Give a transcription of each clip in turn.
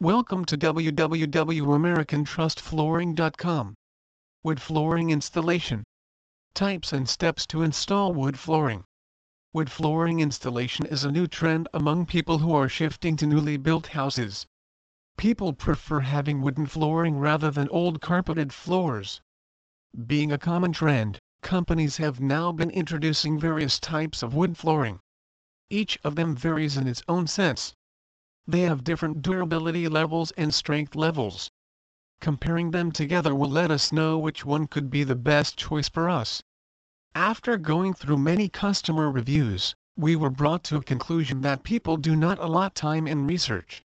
Welcome to www.americantrustflooring.com. Wood flooring installation. Types and steps to install wood flooring. Wood flooring installation is a new trend among people who are shifting to newly built houses. People prefer having wooden flooring rather than old carpeted floors. Being a common trend, companies have now been introducing various types of wood flooring. Each of them varies in its own sense. They have different durability levels and strength levels. Comparing them together will let us know which one could be the best choice for us. After going through many customer reviews, we were brought to a conclusion that people do not allot time in research.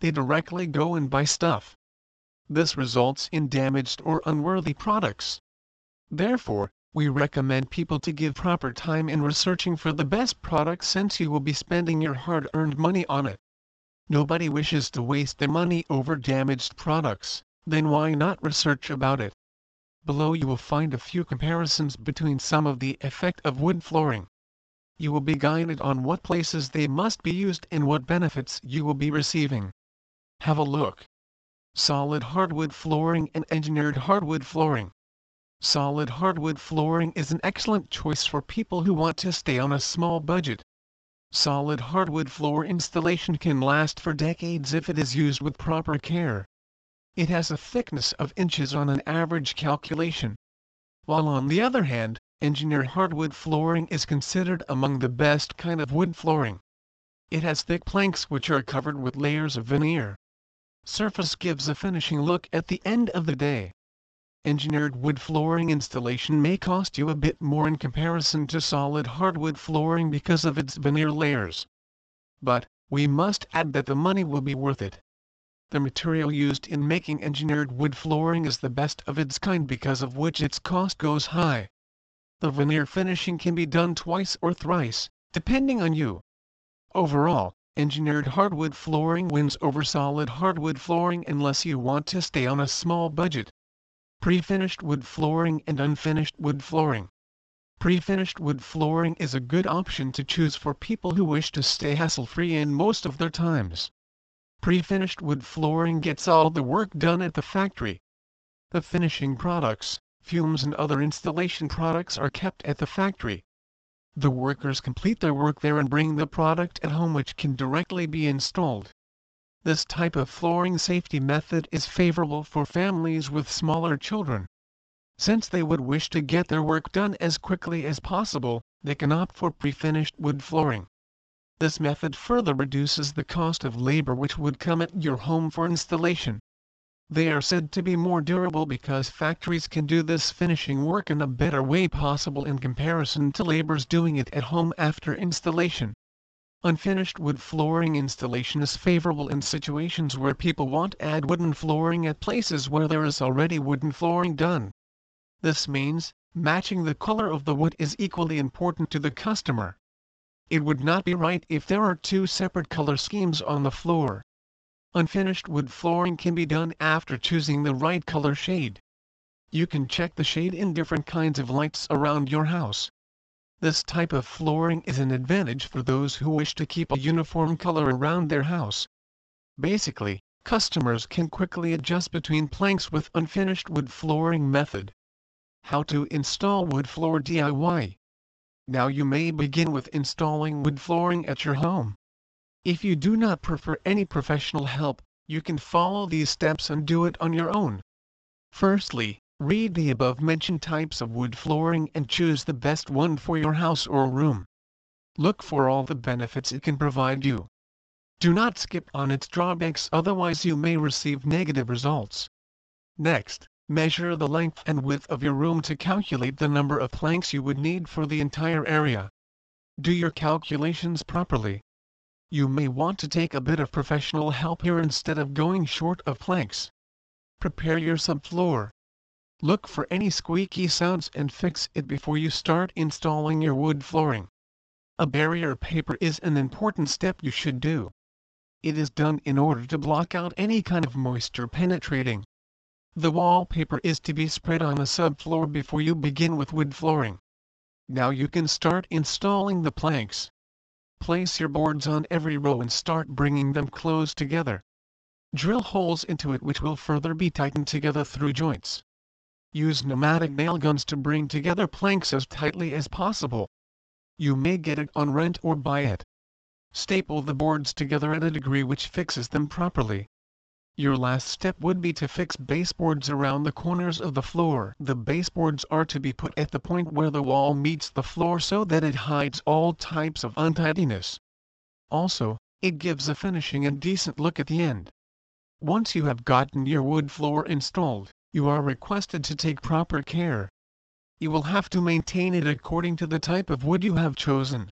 They directly go and buy stuff. This results in damaged or unworthy products. Therefore, we recommend people to give proper time in researching for the best product since you will be spending your hard-earned money on it. Nobody wishes to waste their money over damaged products, then why not research about it? Below you will find a few comparisons between some of the effect of wood flooring. You will be guided on what places they must be used and what benefits you will be receiving. Have a look. Solid hardwood flooring and engineered hardwood flooring. Solid hardwood flooring is an excellent choice for people who want to stay on a small budget. Solid hardwood floor installation can last for decades if it is used with proper care. It has a thickness of inches on an average calculation. While on the other hand, engineered hardwood flooring is considered among the best kind of wood flooring. It has thick planks which are covered with layers of veneer. Surface gives a finishing look at the end of the day engineered wood flooring installation may cost you a bit more in comparison to solid hardwood flooring because of its veneer layers. But, we must add that the money will be worth it. The material used in making engineered wood flooring is the best of its kind because of which its cost goes high. The veneer finishing can be done twice or thrice, depending on you. Overall, engineered hardwood flooring wins over solid hardwood flooring unless you want to stay on a small budget. Pre-finished wood flooring and unfinished wood flooring. Pre-finished wood flooring is a good option to choose for people who wish to stay hassle-free in most of their times. Pre-finished wood flooring gets all the work done at the factory. The finishing products, fumes and other installation products are kept at the factory. The workers complete their work there and bring the product at home which can directly be installed. This type of flooring safety method is favorable for families with smaller children. Since they would wish to get their work done as quickly as possible, they can opt for pre-finished wood flooring. This method further reduces the cost of labor which would come at your home for installation. They are said to be more durable because factories can do this finishing work in a better way possible in comparison to laborers doing it at home after installation. Unfinished wood flooring installation is favorable in situations where people want to add wooden flooring at places where there is already wooden flooring done. This means, matching the color of the wood is equally important to the customer. It would not be right if there are two separate color schemes on the floor. Unfinished wood flooring can be done after choosing the right color shade. You can check the shade in different kinds of lights around your house. This type of flooring is an advantage for those who wish to keep a uniform color around their house. Basically, customers can quickly adjust between planks with unfinished wood flooring method. How to install wood floor DIY. Now you may begin with installing wood flooring at your home. If you do not prefer any professional help, you can follow these steps and do it on your own. Firstly, Read the above-mentioned types of wood flooring and choose the best one for your house or room. Look for all the benefits it can provide you. Do not skip on its drawbacks otherwise you may receive negative results. Next, measure the length and width of your room to calculate the number of planks you would need for the entire area. Do your calculations properly. You may want to take a bit of professional help here instead of going short of planks. Prepare your subfloor. Look for any squeaky sounds and fix it before you start installing your wood flooring. A barrier paper is an important step you should do. It is done in order to block out any kind of moisture penetrating. The wallpaper is to be spread on the subfloor before you begin with wood flooring. Now you can start installing the planks. Place your boards on every row and start bringing them close together. Drill holes into it which will further be tightened together through joints. Use pneumatic nail guns to bring together planks as tightly as possible. You may get it on rent or buy it. Staple the boards together at a degree which fixes them properly. Your last step would be to fix baseboards around the corners of the floor. The baseboards are to be put at the point where the wall meets the floor so that it hides all types of untidiness. Also, it gives a finishing and decent look at the end. Once you have gotten your wood floor installed, you are requested to take proper care. You will have to maintain it according to the type of wood you have chosen.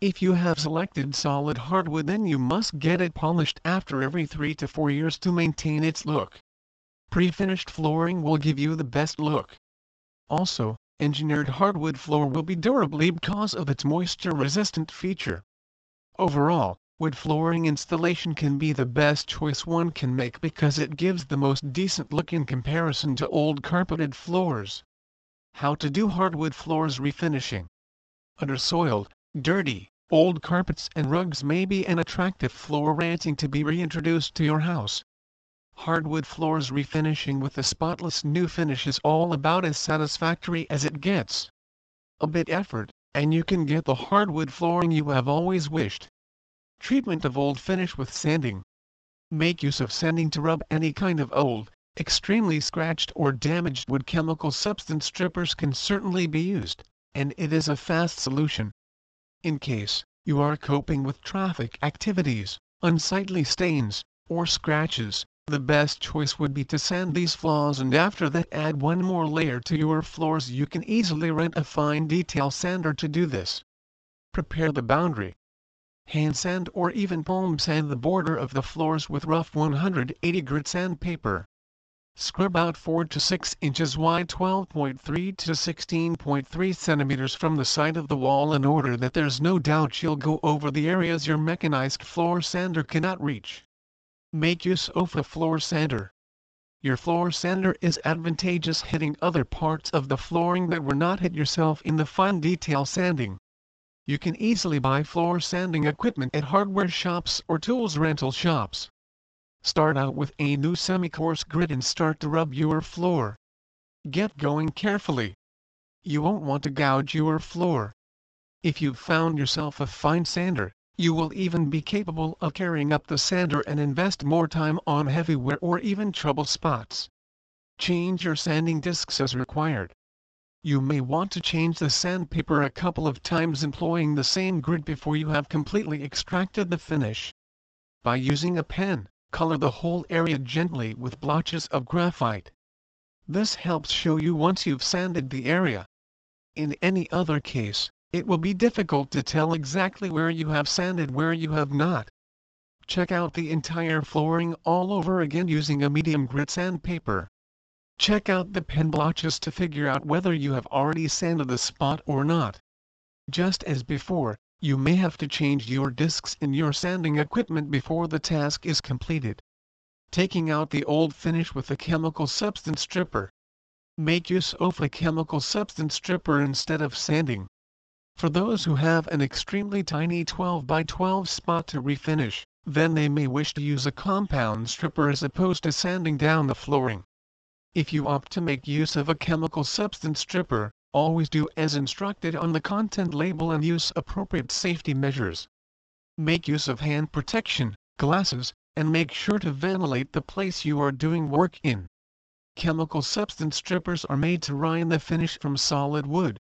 If you have selected solid hardwood then you must get it polished after every 3 to 4 years to maintain its look. Pre-finished flooring will give you the best look. Also, engineered hardwood floor will be durable because of its moisture-resistant feature. Overall, wood flooring installation can be the best choice one can make because it gives the most decent look in comparison to old carpeted floors. How to do hardwood floors refinishing. Undersoiled, dirty, old carpets and rugs may be an attractive floor ranting to be reintroduced to your house. Hardwood floors refinishing with a spotless new finish is all about as satisfactory as it gets. A bit effort, and you can get the hardwood flooring you have always wished. Treatment of old finish with sanding. Make use of sanding to rub any kind of old, extremely scratched or damaged wood chemical substance strippers can certainly be used, and it is a fast solution. In case you are coping with traffic activities, unsightly stains, or scratches, the best choice would be to sand these flaws and after that add one more layer to your floors. You can easily rent a fine detail sander to do this. Prepare the boundary. Hand sand or even palm sand the border of the floors with rough 180 grit sandpaper. Scrub out 4 to 6 inches wide 12.3 to 16.3 centimeters from the side of the wall in order that there's no doubt you'll go over the areas your mechanized floor sander cannot reach. Make use of a floor sander. Your floor sander is advantageous hitting other parts of the flooring that were not hit yourself in the fine detail sanding. You can easily buy floor sanding equipment at hardware shops or tools rental shops. Start out with a new semi-coarse grit and start to rub your floor. Get going carefully. You won't want to gouge your floor. If you've found yourself a fine sander, you will even be capable of carrying up the sander and invest more time on heavy wear or even trouble spots. Change your sanding discs as required. You may want to change the sandpaper a couple of times employing the same grit before you have completely extracted the finish. By using a pen, color the whole area gently with blotches of graphite. This helps show you once you've sanded the area. In any other case, it will be difficult to tell exactly where you have sanded where you have not. Check out the entire flooring all over again using a medium grit sandpaper. Check out the pen blotches to figure out whether you have already sanded the spot or not. Just as before, you may have to change your discs in your sanding equipment before the task is completed. Taking out the old finish with a chemical substance stripper. Make use of a chemical substance stripper instead of sanding. For those who have an extremely tiny 12 by 12 spot to refinish, then they may wish to use a compound stripper as opposed to sanding down the flooring. If you opt to make use of a chemical substance stripper, Always do as instructed on the content label and use appropriate safety measures. Make use of hand protection, glasses, and make sure to ventilate the place you are doing work in. Chemical substance strippers are made to rine the finish from solid wood.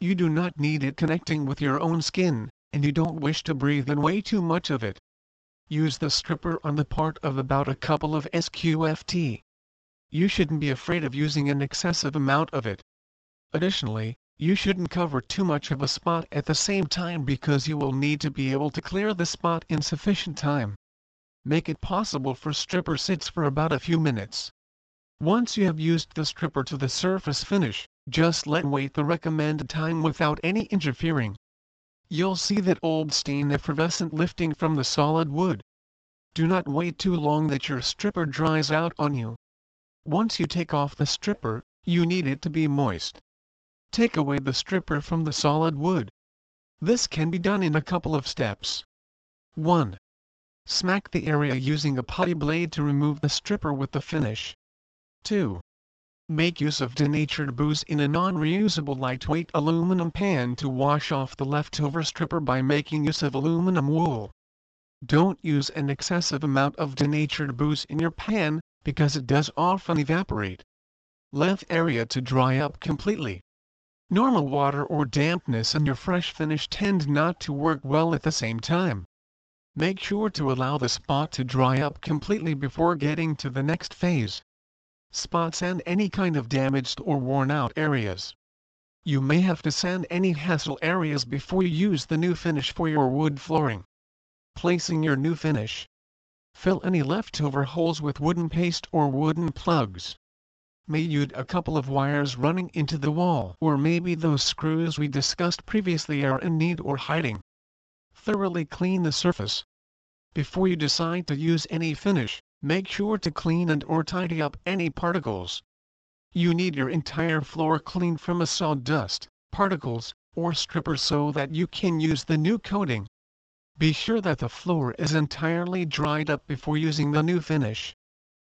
You do not need it connecting with your own skin, and you don't wish to breathe in way too much of it. Use the stripper on the part of about a couple of SQFT. You shouldn't be afraid of using an excessive amount of it. Additionally, you shouldn't cover too much of a spot at the same time because you will need to be able to clear the spot in sufficient time. Make it possible for stripper sits for about a few minutes. Once you have used the stripper to the surface finish, just let wait the recommended time without any interfering. You'll see that old stain effervescent lifting from the solid wood. Do not wait too long that your stripper dries out on you. Once you take off the stripper, you need it to be moist. Take away the stripper from the solid wood. This can be done in a couple of steps. 1. Smack the area using a putty blade to remove the stripper with the finish. 2. Make use of denatured booze in a non-reusable lightweight aluminum pan to wash off the leftover stripper by making use of aluminum wool. Don't use an excessive amount of denatured booze in your pan, because it does often evaporate. Left area to dry up completely. Normal water or dampness and your fresh finish tend not to work well at the same time. Make sure to allow the spot to dry up completely before getting to the next phase spots and any kind of damaged or worn out areas. You may have to sand any hassle areas before you use the new finish for your wood flooring. Placing your new finish. Fill any leftover holes with wooden paste or wooden plugs. May you'd a couple of wires running into the wall or maybe those screws we discussed previously are in need or hiding. Thoroughly clean the surface. Before you decide to use any finish, Make sure to clean and or tidy up any particles. You need your entire floor cleaned from a sawdust, particles, or stripper so that you can use the new coating. Be sure that the floor is entirely dried up before using the new finish.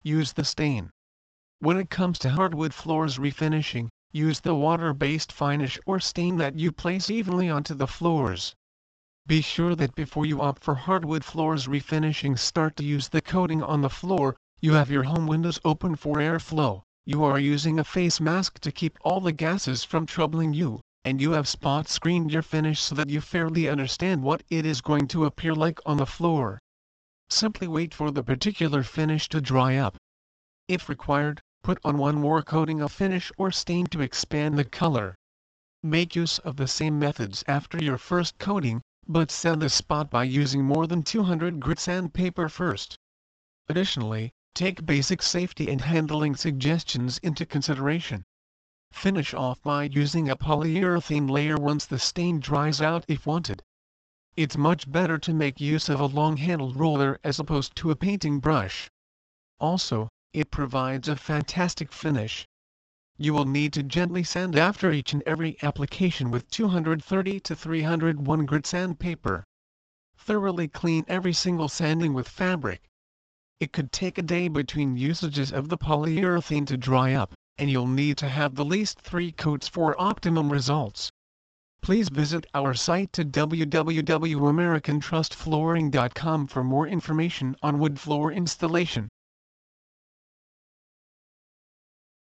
Use the stain. When it comes to hardwood floors refinishing, use the water-based finish or stain that you place evenly onto the floors. Be sure that before you opt for hardwood floors refinishing start to use the coating on the floor, you have your home windows open for airflow, you are using a face mask to keep all the gases from troubling you, and you have spot screened your finish so that you fairly understand what it is going to appear like on the floor. Simply wait for the particular finish to dry up. If required, put on one more coating of finish or stain to expand the color. Make use of the same methods after your first coating, but sand the spot by using more than 200 grit sandpaper first. Additionally, take basic safety and handling suggestions into consideration. Finish off by using a polyurethane layer once the stain dries out if wanted. It's much better to make use of a long-handled roller as opposed to a painting brush. Also, it provides a fantastic finish. You will need to gently sand after each and every application with 230 to 301 grit sandpaper. Thoroughly clean every single sanding with fabric. It could take a day between usages of the polyurethane to dry up, and you'll need to have the least three coats for optimum results. Please visit our site to www.americantrustflooring.com for more information on wood floor installation.